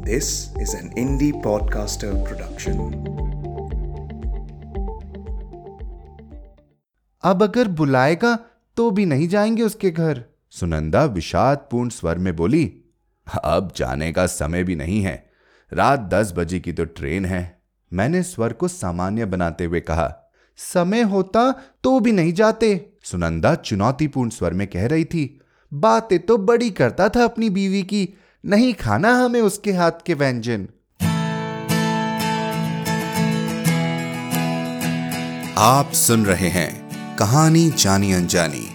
This is an indie podcaster production. अब अगर बुलाएगा तो भी नहीं जाएँगे उसके घर। सुनंदा विषादपूर्ण स्वर में बोली अब जाने का समय भी नहीं है। रात दस बजे की तो ट्रेन है। मैंने स्वर को सामान्य बनाते हुए कहा समय होता तो भी नहीं जाते। सुनंदा चुनौतीपूर्ण स्वर में कह रही थी बातें तो बड़ी करता था अपनी बीवी की। नहीं खाना हमें उसके हाथ के व्यंजन। आप सुन रहे हैं कहानी जानी अनजानी,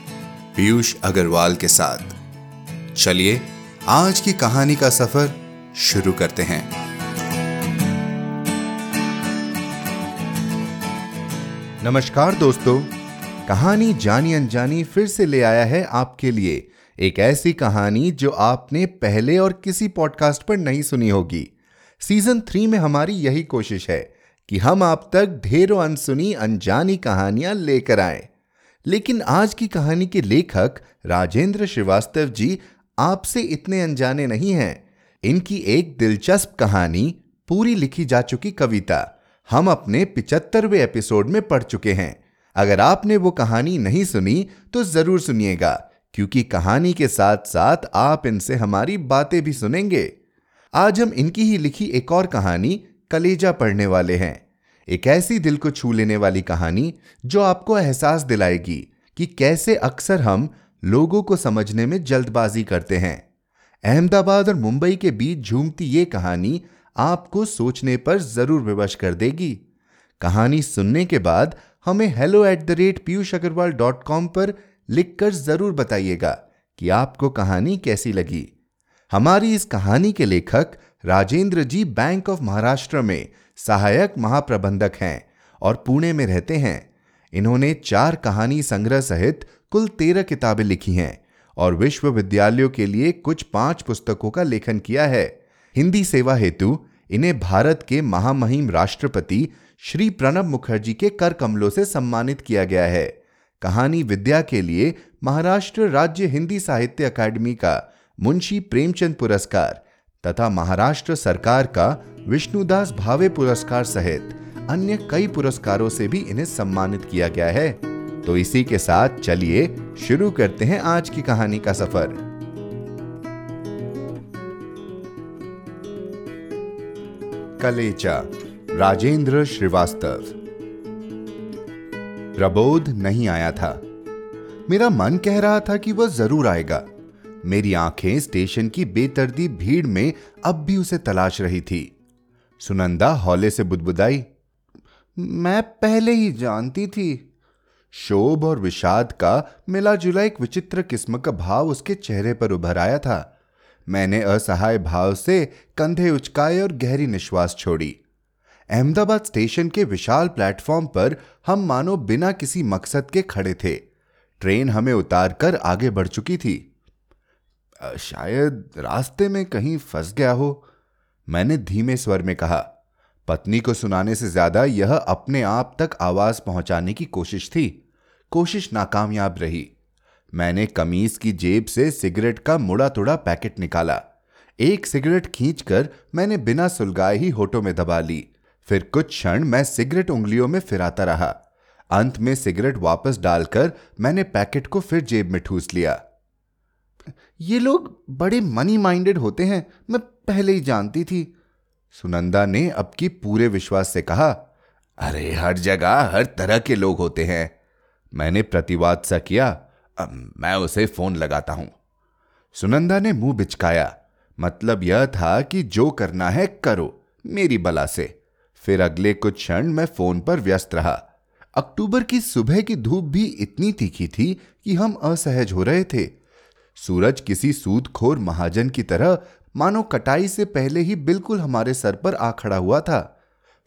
पीयूष अग्रवाल के साथ। चलिए, आज की कहानी का सफ़र शुरू करते हैं। नमस्कार दोस्तों, कहानी जानी अनजानी फिर से ले आया है आपके लिए एक ऐसी कहानी जो आपने पहले और किसी पॉडकास्ट पर नहीं सुनी होगी। सीज़न थ्री में हमारी यही कोशिश है कि हम आप तक ढेरों अनसुनी, अनजानी कहानियाँ लेकर आए। लेकिन आज की कहानी के लेखक राजेंद्र श्रीवास्तव जी आपसे इतने अनजाने नहीं हैं। इनकी एक दिलचस्प कहानी पूरी लिखी जा चुकी कविता हम अपने पिचहत्तरवें एपिसोड में पढ़ चुके हैं। अगर आपने वो कहानी नहीं सुनी तो ज़रूर सुनिएगा। क्योंकि कहानी के साथ साथ आप इनसे हमारी बातें भी सुनेंगे। आज हम इनकी ही लिखी एक और कहानी, कलेजा पढ़ने वाले हैं। एक ऐसी दिल को छू लेने वाली कहानी, जो आपको एहसास दिलाएगी कि कैसे अक्सर हम लोगों को समझने में जल्दबाजी करते हैं। अहमदाबाद और मुंबई के बीच झूमती ये कहानी आपको सोचने पर ज़रूर विवश कर देगी। कहानी सुनने के बाद हमें hello at the rate Piyush Agarwal dot com पर लिखकर ज़रूर बताइएगा कि आपको कहानी कैसी लगी। हमारी इस कहानी के लेखक राजेंद्र जी बैंक ऑफ़ महाराष्ट्र में सहायक महाप्रबंधक हैं और पुणे में रहते हैं। इन्होंने चार कहानी संग्रह सहित कुल तेरह किताबें लिखी हैं और विश्वविद्यालयों के लिए कुछ पाँच पुस्तकों का लेखन किया है। हिंदी सेवा हेतु इन्हें भारत के महामहिम राष्ट्रपति श्री प्रणब मुखर्जी के कर कमलों से सम्मानित किया गया है। कहानी विद्या के लिए महाराष्ट्र राज्य हिंदी साहित्य अकादमी का मुंशी प्रेमचंद पुरस्कार तथा महाराष्ट्र सरकार का विष्णुदास भावे पुरस्कार सहित अन्य कई पुरस्कारों से भी इन्हें सम्मानित किया गया है। तो इसी के साथ चलिए शुरू करते हैं आज की कहानी का सफ़र। कलेचा, राजेंद्र श्रीवास्तव। प्रबोध नहीं आया था। मेरा मन कह रहा था कि वह ज़रूर आएगा। मेरी आँखें स्टेशन की बेतरदी भीड़ में अब भी उसे तलाश रही थी। सुनंदा हौले से बुदबुदाई, मैं पहले ही जानती थी। शोभ और विषाद का मिला जुला एक विचित्र किस्म का भाव उसके चेहरे पर उभर आया था। मैंने असहाय भाव से कंधे उचकाए और गहरी निश्वास छोड़ी। अहमदाबाद स्टेशन के विशाल प्लेटफॉर्म पर हम मानो बिना किसी मकसद के खड़े थे। ट्रेन हमें उतार कर आगे बढ़ चुकी थी। शायद रास्ते में कहीं फंस गया हो। मैंने धीमे स्वर में कहा, पत्नी को सुनाने से ज़्यादा यह अपने आप तक आवाज़ पहुँचाने की कोशिश थी। कोशिश नाकामयाब रही। मैंने कमीज की जेब से सिगरेट का मुड़ा तुड़ा पैकेट निकाला। एक सिगरेट खींचकर मैंने बिना सुलगाए ही होठों में दबा ली। फिर कुछ क्षण मैं सिगरेट उंगलियों में फिराता रहा। अंत में सिगरेट वापस डालकर मैंने पैकेट को फिर जेब में ठूस लिया। ये लोग बड़े मनी माइंडेड होते हैं, मैं पहले ही जानती थी। सुनंदा ने अब की पूरे विश्वास से कहा, अरे, हर जगह हर तरह के लोग होते हैं। मैंने प्रतिवाद सा किया, अब मैं उसे फ़ोन लगाता हूँ। सुनंदा ने मुँह बिचकाया मतलब यह था कि जो करना है करो, मेरी बला से। फिर अगले कुछ क्षण मैं फ़ोन पर व्यस्त रहा। अक्टूबर की सुबह की धूप भी इतनी तीखी थी कि हम असहज हो रहे थे। सूरज किसी सूदखोर महाजन की तरह, मानो कटाई से पहले ही बिल्कुल हमारे सर पर आ खड़ा हुआ था।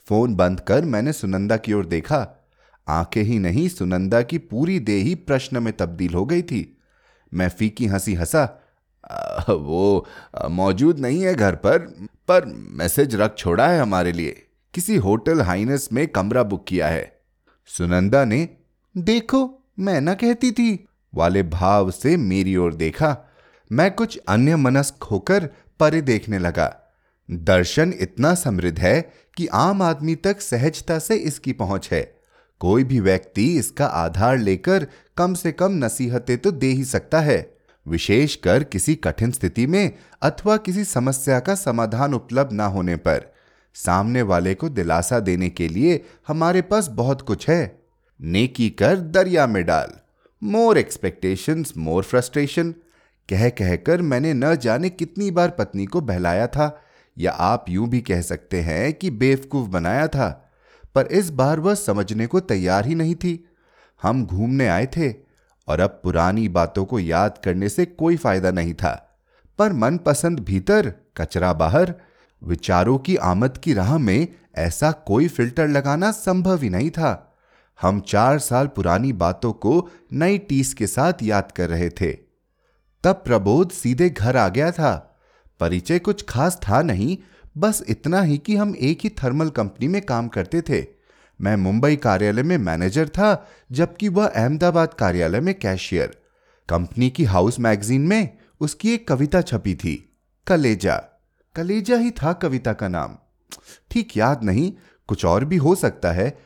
फ़ोन बंद कर मैंने सुनंदा की ओर देखा। आँखें ही नहीं, सुनंदा की पूरी देह प्रश्न में तब्दील हो गई थी। मैं फीकी हँसी हंसा वो मौजूद नहीं है घर पर पर मैसेज रख छोड़ा है हमारे लिए। किसी होटल हाइनस में कमरा बुक किया है। सुनंदा ने, देखो, मैं ना कहती थी। वाले भाव से मेरी ओर देखा। मैं कुछ अन्य मनस्क होकर परे देखने लगा। दर्शन इतना समृद्ध है कि आम आदमी तक सहजता से इसकी पहुँच है। कोई भी व्यक्ति इसका आधार लेकर कम से कम नसीहतें तो दे ही सकता है। विशेषकर किसी कठिन स्थिति में अथवा किसी समस्या का समाधान उपलब्ध ना होने पर। सामने वाले को दिलासा देने के लिए हमारे पास बहुत कुछ है। नेकी कर दरिया में डाल। More expectations, more frustration. कह कहकर मैंने न जाने कितनी बार पत्नी को बहलाया था। या आप यूँ भी कह सकते हैं कि बेवकूफ़ बनाया था। पर इस बार वह समझने को तैयार ही नहीं थी। हम घूमने आए थे और अब पुरानी बातों को याद करने से कोई फ़ायदा नहीं था। पर मनपसंद भीतर, कचरा बाहर विचारों की आमद की राह में ऐसा कोई फ़िल्टर लगाना संभव ही नहीं था। हम चार साल पुरानी बातों को नई टीस के साथ याद कर रहे थे। तब प्रबोध सीधे घर आ गया था। परिचय कुछ खास था नहीं, बस इतना ही कि हम एक ही थर्मल कंपनी में काम करते थे। मैं मुंबई कार्यालय में मैनेजर था, जबकि वह अहमदाबाद कार्यालय में कैशियर। कंपनी की हाउस मैगजीन में उसकी एक कविता छपी थी, कलेजा। कलेजा ही था कविता का नाम। ठीक याद नहीं, कुछ और भी हो सकता है।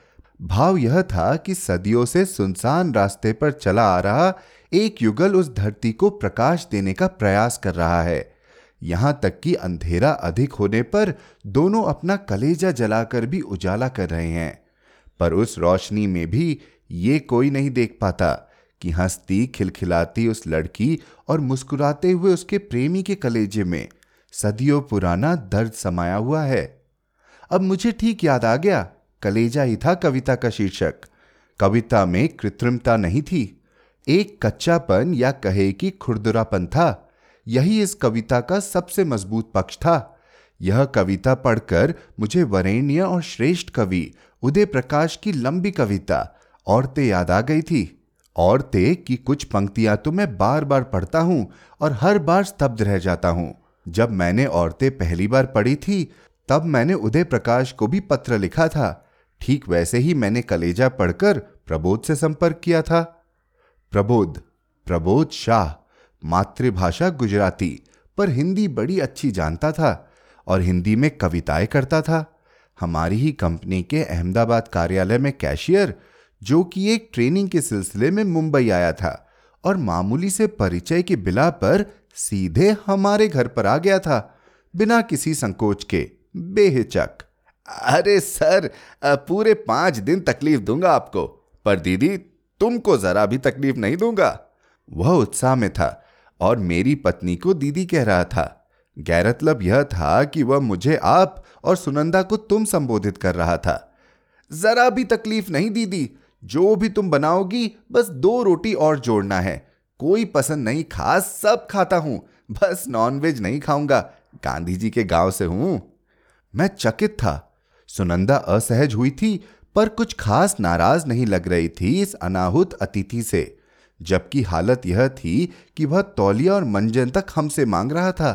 भाव यह था कि सदियों से सुनसान रास्ते पर चला आ रहा एक युगल उस धरती को प्रकाश देने का प्रयास कर रहा है। यहाँ तक कि अंधेरा अधिक होने पर दोनों अपना कलेजा जलाकर भी उजाला कर रहे हैं। पर उस रोशनी में भी ये कोई नहीं देख पाता कि हंसती, खिलखिलाती उस लड़की और मुस्कुराते हुए उसके प्रेमी के कलेजे में सदियों पुराना दर्द समाया हुआ है। अब मुझे ठीक याद आ गया, कलेजा ही था कविता का शीर्षक। कविता में कृत्रिमता नहीं थी, एक कच्चापन या कहे कि खुरदुरापन था, यही इस कविता का सबसे मज़बूत पक्ष था। यह कविता पढ़कर मुझे वरेण्य और श्रेष्ठ कवि उदय प्रकाश की लंबी कविता, औरतें याद आ गई थी। औरतें की कुछ पंक्तियाँ तो मैं बार बार पढ़ता हूँ और हर बार स्तब्ध रह जाता हूँ। जब मैंने औरतें पहली बार पढ़ी थी, तब मैंने उदय प्रकाश को भी पत्र लिखा था। ठीक वैसे ही मैंने कलेजा पढ़कर प्रबोध से संपर्क किया था। प्रबोध प्रबोध शाह, मातृभाषा गुजराती, पर हिंदी बड़ी अच्छी जानता था और हिंदी में कविताएँ करता था। हमारी ही कंपनी के अहमदाबाद कार्यालय में कैशियर, जो कि एक ट्रेनिंग के सिलसिले में मुंबई आया था, और मामूली से परिचय के बिला पर सीधे हमारे घर पर आ गया था, बिना किसी संकोच के। बेहिचक। अरे सर पूरे पाँच दिन तकलीफ़ दूँगा आपको, पर दीदी, तुमको जरा भी तकलीफ़ नहीं दूँगा। वह उत्साह में था, और मेरी पत्नी को दीदी कह रहा था। गैरतलब यह था कि वह मुझे आप और सुनंदा को तुम संबोधित कर रहा था। जरा भी तकलीफ़ नहीं दीदी, जो भी तुम बनाओगी, बस दो रोटी और जोड़ना है। कोई पसंद नहीं, खास सब खाता हूँ। बस नॉनवेज नहीं खाऊँगा। गांधी जी के गाँव से हूँ। मैं चकित था। सुनंदा असहज हुई थी, पर कुछ खास नाराज़ नहीं लग रही थी इस अनाहुत अतिथि से। जबकि हालत यह थी कि वह तौलिया और मंजन तक हमसे मांग रहा था।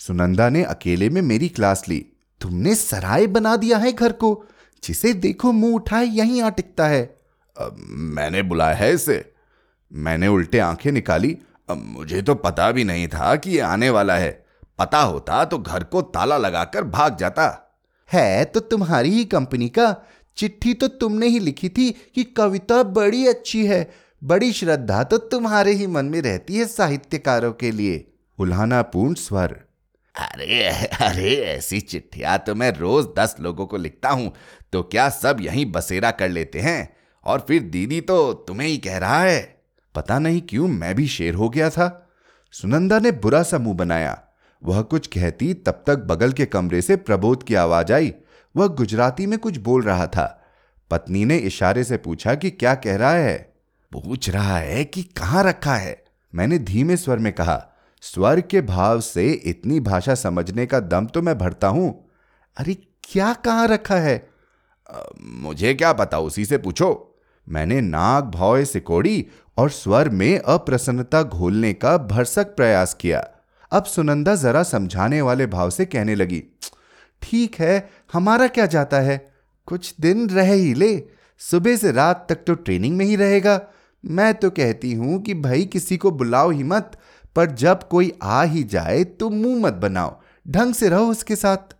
सुनंदा ने अकेले में मेरी क्लास ली। तुमने सराय बना दिया है घर को, जिसे देखो मुँह उठाए यहीं आ टिकता है मैंने बुलाया है इसे। मैंने उल्टे आँखें निकाली। मुझे तो पता भी नहीं था कि ये आने वाला है। पता होता तो घर को ताला लगाकर भाग जाता। है तो तुम्हारी ही कंपनी का। चिट्ठी तो तुमने ही लिखी थी कि कविता बड़ी अच्छी है। बड़ी श्रद्धा तो तुम्हारे ही मन में रहती है साहित्यकारों के लिए। उल्हाना पूर्ण स्वर। अरे अरे ऐसी चिट्ठिया तो मैं रोज दस लोगों को लिखता हूँ। तो क्या सब यहीं बसेरा कर लेते हैं? और फिर दीदी तो तुम्हें ही कह रहा है। पता नहीं क्यों मैं भी शेर हो गया था। सुनंदा ने बुरा सा मुँह बनाया। वह कुछ कहती तब तक बगल के कमरे से प्रबोध की आवाज़ आई। वह गुजराती में कुछ बोल रहा था। पत्नी ने इशारे से पूछा कि क्या कह रहा है? पूछ रहा है कि कहाँ रखा है? मैंने धीमे स्वर में कहा स्वर के भाव से इतनी भाषा समझने का दम तो मैं भरता हूँ। अरे क्या कहाँ रखा है? आ, मुझे क्या पता उसी से पूछो। मैंने नाग भाव सिकोड़ी और स्वर में अप्रसन्नता घोलने का भरसक प्रयास किया। अब सुनंदा जरा समझाने वाले भाव से कहने लगी, ठीक है, हमारा क्या जाता है? कुछ दिन रह ही ले, सुबह से रात तक तो ट्रेनिंग में ही रहेगा। मैं तो कहती हूँ कि भाई किसी को बुलाओ ही मत, पर जब कोई आ ही जाए तो मुँह मत बनाओ, ढंग से रहो उसके साथ।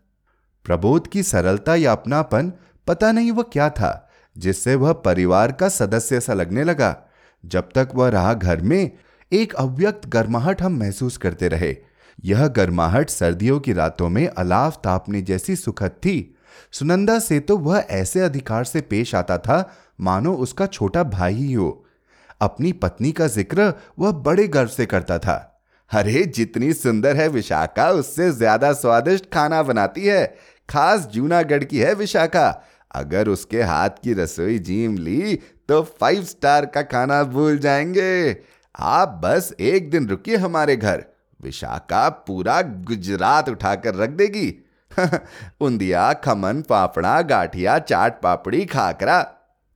प्रबोध की सरलता या अपनापन, पता नहीं वह क्या था। जिससे वह परिवार का सदस्य सा लगने लगा। जब तक वह रहा घर में, एक अव्यक्त गर्माहट हम महसूस करते रहे। यह गर्माहट सर्दियों की रातों में अलाव तापने जैसी सुखद थी। सुनंदा से तो वह ऐसे अधिकार से पेश आता था, मानो उसका छोटा भाई ही हो। अपनी पत्नी का ज़िक्र वह बड़े गर्व से करता था। अरे, जितनी सुंदर है विशाखा, उससे ज़्यादा स्वादिष्ट खाना बनाती है। खास जूनागढ़ की है विशाखा। अगर उसके हाथ की रसोई जीम ली तो फाइव स्टार का खाना भूल जाएँगे। आप बस एक दिन रुकिए हमारे घर। विशाखा पूरा गुजरात उठाकर रख देगी। उंदिया, खमन पापड़ा गाठिया, चाट पापड़ी, खाकरा।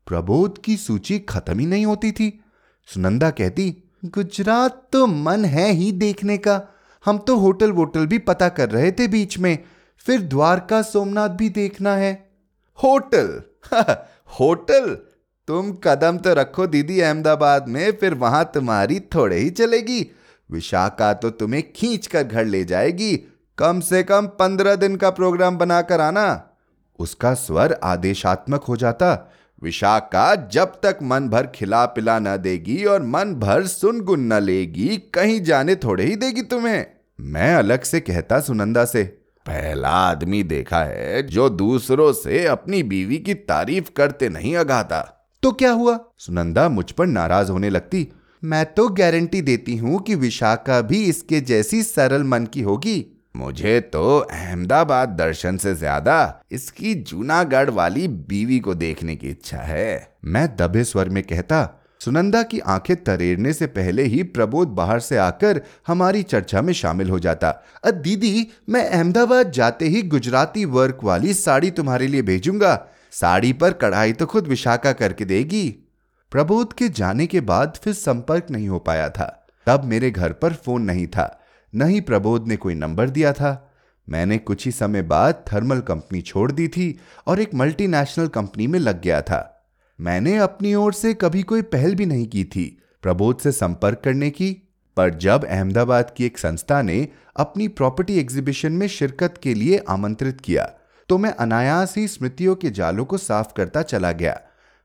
प्रबोध की सूची खत्म ही नहीं होती थी। सुनंदा कहती, गुजरात तो मन है ही देखने का। हम तो होटल वोटल भी पता कर रहे थे बीच में। फिर द्वारका सोमनाथ भी देखना है। होटल। होटल? तुम कदम तो रखो दीदी अहमदाबाद में, फिर वहाँ तुम्हारी थोड़े ही चलेगी। विशाखा तो तुम्हें खींच कर घर ले जाएगी। कम से कम पंद्रह दिन का प्रोग्राम बनाकर आना। उसका स्वर आदेशात्मक हो जाता। विशाखा जब तक मन भर खिला पिला न देगी और मन भर सुनगुन न लेगी, कहीं जाने थोड़े ही देगी तुम्हें। मैं अलग से कहता सुनंदा से। पहला आदमी देखा है जो दूसरों से अपनी बीवी की तारीफ़ करते नहीं अगाता तो क्या हुआ? सुनंदा मुझ पर नाराज़ होने लगती। मैं तो गारंटी देती हूँ कि विशाखा भी इसके जैसी सरल मन की होगी। मुझे तो अहमदाबाद दर्शन से ज़्यादा इसकी जूनागढ़ वाली बीवी को देखने की इच्छा है। मैं दबे स्वर में कहता सुनंदा की आँखें तरेरने से पहले ही प्रबोध बाहर से आकर हमारी चर्चा में शामिल हो जाता। अ, दीदी, मैं अहमदाबाद जाते ही गुजराती वर्क वाली साड़ी तुम्हारे लिए भेजूँगा। साड़ी पर कढ़ाई तो खुद विशाखा करके देगी। प्रबोध के जाने के बाद फिर संपर्क नहीं हो पाया था। तब मेरे घर पर फ़ोन नहीं था। न ही प्रबोध ने कोई नंबर दिया था। मैंने कुछ ही समय बाद थर्मल कंपनी छोड़ दी थी और एक मल्टीनेशनल कंपनी में लग गया था। मैंने अपनी ओर से कभी कोई पहल भी नहीं की थी प्रबोध से संपर्क करने की। पर जब अहमदाबाद की एक संस्था ने अपनी प्रॉपर्टी एग्जीबिशन में शिरकत के लिए आमंत्रित किया तो मैं अनायास ही स्मृतियों के जालों को साफ़ करता चला गया।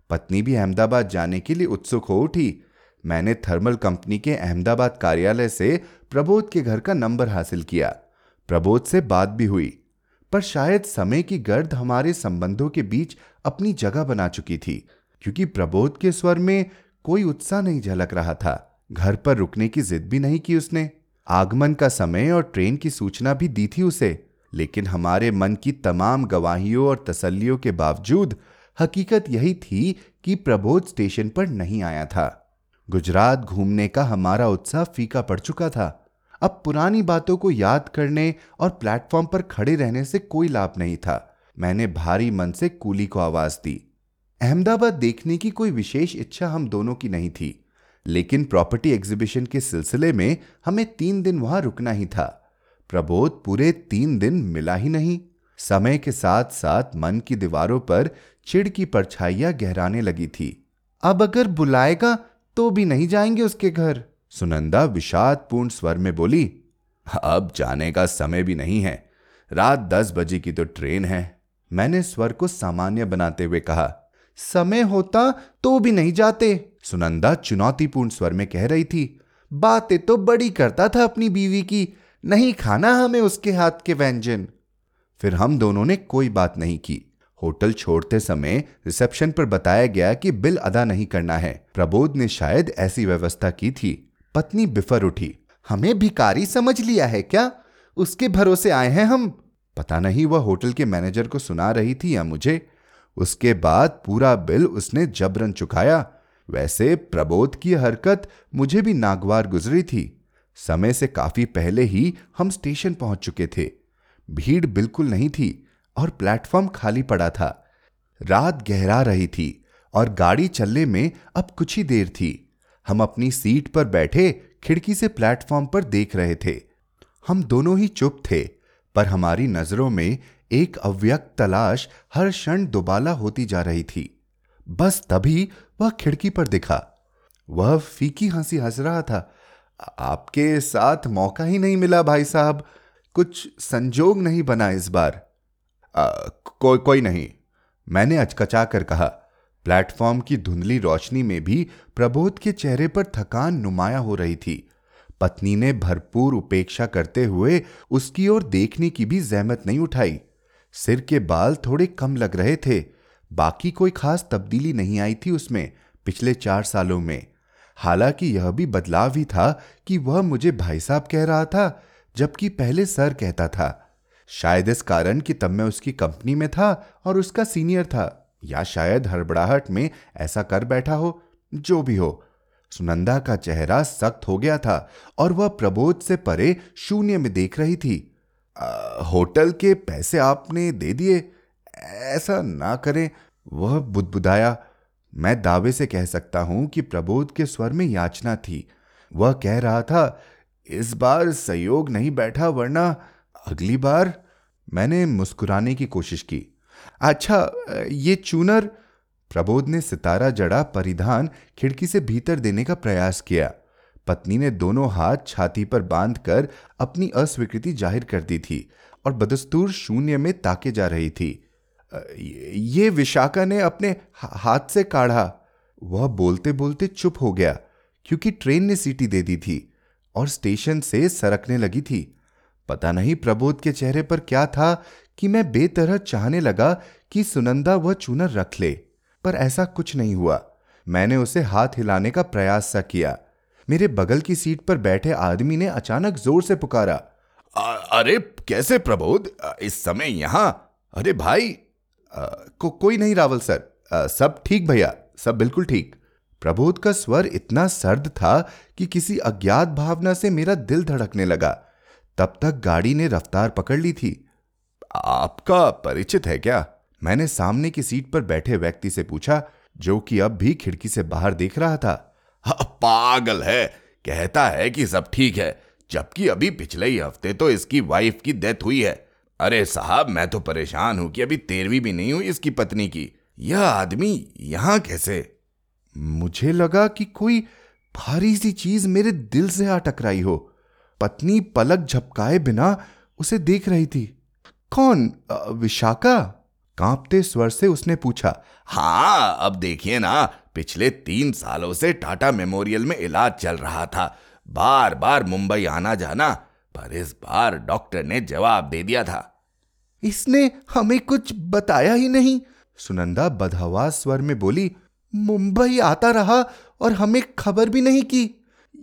पत्नी भी अहमदाबाद जाने के लिए उत्सुक हो उठी। मैंने थर्मल कंपनी के अहमदाबाद कार्यालय से प्रबोध के घर का नंबर हासिल किया। प्रबोध से बात भी हुई। पर शायद समय की गर्द हमारे संबंधों के बीच अपनी जगह बना चुकी थी। क्योंकि प्रबोध के स्वर में कोई उत्साह नहीं झलक रहा था। घर पर रुकने की जिद भी नहीं की उसने। आगमन का समय और ट्रेन की सूचना भी दी थी उसे। लेकिन हमारे मन की तमाम गवाहियों और तसल्लियों के बावजूद हकीकत यही थी कि प्रबोध स्टेशन पर नहीं आया था। गुजरात घूमने का हमारा उत्साह फीका पड़ चुका था। अब पुरानी बातों को याद करने और प्लेटफॉर्म पर खड़े रहने से कोई लाभ नहीं था। मैंने भारी मन से कूली को आवाज़ दी। अहमदाबाद देखने की कोई विशेष इच्छा हम दोनों की नहीं थी, लेकिन प्रॉपर्टी एग्जीबिशन के सिलसिले में हमें तीन दिन वहाँ रुकना ही था। प्रबोध पूरे तीन दिन मिला ही नहीं। समय के साथ साथ मन की दीवारों पर चिड़ की परछाइयाँ गहराने लगी थी। अब अगर बुलाएगा तो भी नहीं जाएँगे उसके घर, सुनंदा विषादपूर्ण स्वर में बोली। अब जाने का समय भी नहीं है। रात दस बजे की तो ट्रेन है। मैंने स्वर को सामान्य बनाते हुए कहा समय होता तो भी नहीं जाते। सुनंदा चुनौतीपूर्ण स्वर में कह रही थी, बातें तो बड़ी करता था अपनी बीवी की, नहीं खाना हमें उसके हाथ के व्यंजन। फिर हम दोनों ने कोई बात नहीं की। होटल छोड़ते समय रिसेप्शन पर बताया गया कि बिल अदा नहीं करना है। प्रबोध ने शायद ऐसी व्यवस्था की थी। पत्नी बिफर उठी, हमें भिकारी समझ लिया है क्या? उसके भरोसे आए हैं हम? पता नहीं वह होटल के मैनेजर को सुना रही थी या मुझे। उसके बाद पूरा बिल उसने जबरन चुकाया। वैसे प्रबोध की हरकत मुझे भी नागवार गुजरी थी। समय से काफ़ी पहले ही हम स्टेशन पहुँच चुके थे। भीड़ बिल्कुल नहीं थी और प्लेटफॉर्म खाली पड़ा था। रात गहरा रही थी और गाड़ी चलने में अब कुछ ही देर थी। हम अपनी सीट पर बैठे खिड़की से प्लेटफॉर्म पर देख रहे थे। हम दोनों ही चुप थे, पर हमारी नज़रों में एक अव्यक्त तलाश हर क्षण दुबाला होती जा रही थी। बस तभी वह खिड़की पर दिखा। वह फीकी हँसी हंस रहा था। आपके साथ मौका ही नहीं मिला भाई साहब। कुछ संजोग नहीं बना इस बार। कोई कोई नहीं। मैंने अचकचा कर कहा। प्लेटफॉर्म की धुंधली रोशनी में भी प्रबोध के चेहरे पर थकान नुमाया हो रही थी। पत्नी ने भरपूर उपेक्षा करते हुए उसकी ओर देखने की भी जहमत नहीं उठाई। सिर के बाल थोड़े कम लग रहे थे। बाकी कोई खास तब्दीली नहीं आई थी उसमें, पिछले चार सालों में। हालाँकि यह भी बदलाव ही था कि वह मुझे भाई साहब कह रहा था, जबकि पहले सर कहता था। शायद इस कारण कि तब मैं उसकी कंपनी में था और उसका सीनियर था, या शायद हड़बड़ाहट में ऐसा कर बैठा हो, जो भी हो। सुनंदा का चेहरा सख्त हो गया था और वह प्रबोध से परे शून्य में देख रही थी। होटल के पैसे आपने दे दिए, ऐसा ना करें। वह बुदबुदाया, मैं दावे से कह सकता हूँ कि प्रबोध के स्वर में याचना थी। वह कह रहा था, इस बार सहयोग नहीं बैठा, वरना अगली बार मैंने मुस्कुराने की कोशिश की। अच्छा ये चूनर? प्रबोध ने सितारा जड़ा परिधान खिड़की से भीतर देने का प्रयास किया। पत्नी ने दोनों हाथ छाती पर बांधकर अपनी अस्वीकृति ज़ाहिर कर दी थी और बदस्तूर शून्य में ताके जा रही थी। ये विशाखा ने अपने हाथ से काढ़ा। वह बोलते बोलते चुप हो गया, क्योंकि ट्रेन ने सीटी दे दी थी और स्टेशन से सरकने लगी थी। पता नहीं प्रबोध के चेहरे पर क्या था कि मैं बेतरह चाहने लगा कि सुनंदा वह चूनर रख ले, पर ऐसा कुछ नहीं हुआ। मैंने उसे हाथ हिलाने का प्रयास सा किया। मेरे बगल की सीट पर बैठे आदमी ने अचानक ज़ोर से पुकारा। अरे कैसे प्रबोध? इस समय यहाँ? अरे भाई आ, को कोई नहीं रावल सर। आ, सब ठीक भैया सब बिल्कुल ठीक। प्रबोध का स्वर इतना सर्द था कि किसी अज्ञात भावना से मेरा दिल धड़कने लगा। तब तक गाड़ी ने रफ्तार पकड़ ली थी। आपका परिचित है क्या? मैंने सामने की सीट पर बैठे व्यक्ति से पूछा जो कि अब भी खिड़की से बाहर देख रहा था। पागल है। कहता है कि सब ठीक है, जबकि अभी पिछले ही हफ़्ते तो इसकी वाइफ की डेथ हुई है। अरे साहब, मैं तो परेशान हूँ कि अभी तेरहवीं भी नहीं हुई इसकी पत्नी की। यह आदमी यहाँ कैसे? मुझे लगा कि कोई भारी सी चीज़ मेरे दिल से आ टकराई हो। पत्नी पलक झपकाए बिना उसे देख रही थी। कौन? विशाखा? कांपते स्वर से उसने पूछा। हाँ अब देखिए ना पिछले तीन सालों से टाटा मेमोरियल में इलाज चल रहा था। बार बार मुंबई आना जाना पर इस बार डॉक्टर ने जवाब दे दिया था। इसने हमें कुछ बताया ही नहीं। सुनंदा बदहवास स्वर में बोली, मुंबई आता रहा और हमें खबर भी नहीं की।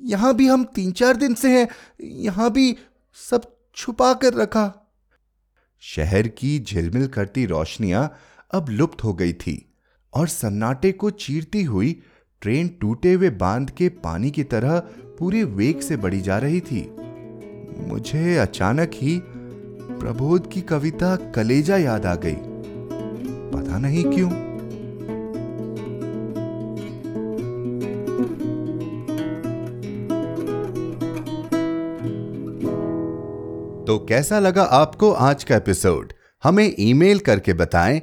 यहाँ भी हम तीन चार दिन से हैं, यहाँ भी सब छुपा कर रखा। शहर की झिलमिल करती रोशनियाँ अब लुप्त हो गई थी। और सन्नाटे को चीरती हुई ट्रेन टूटे हुए बाँध के पानी की तरह पूरे वेग से बढ़ी जा रही थी। मुझे अचानक ही प्रबोध की कविता कलेजा याद आ गई। पता नहीं क्यों। तो कैसा लगा आपको आज का एपिसोड? हमें ईमेल करके बताएँ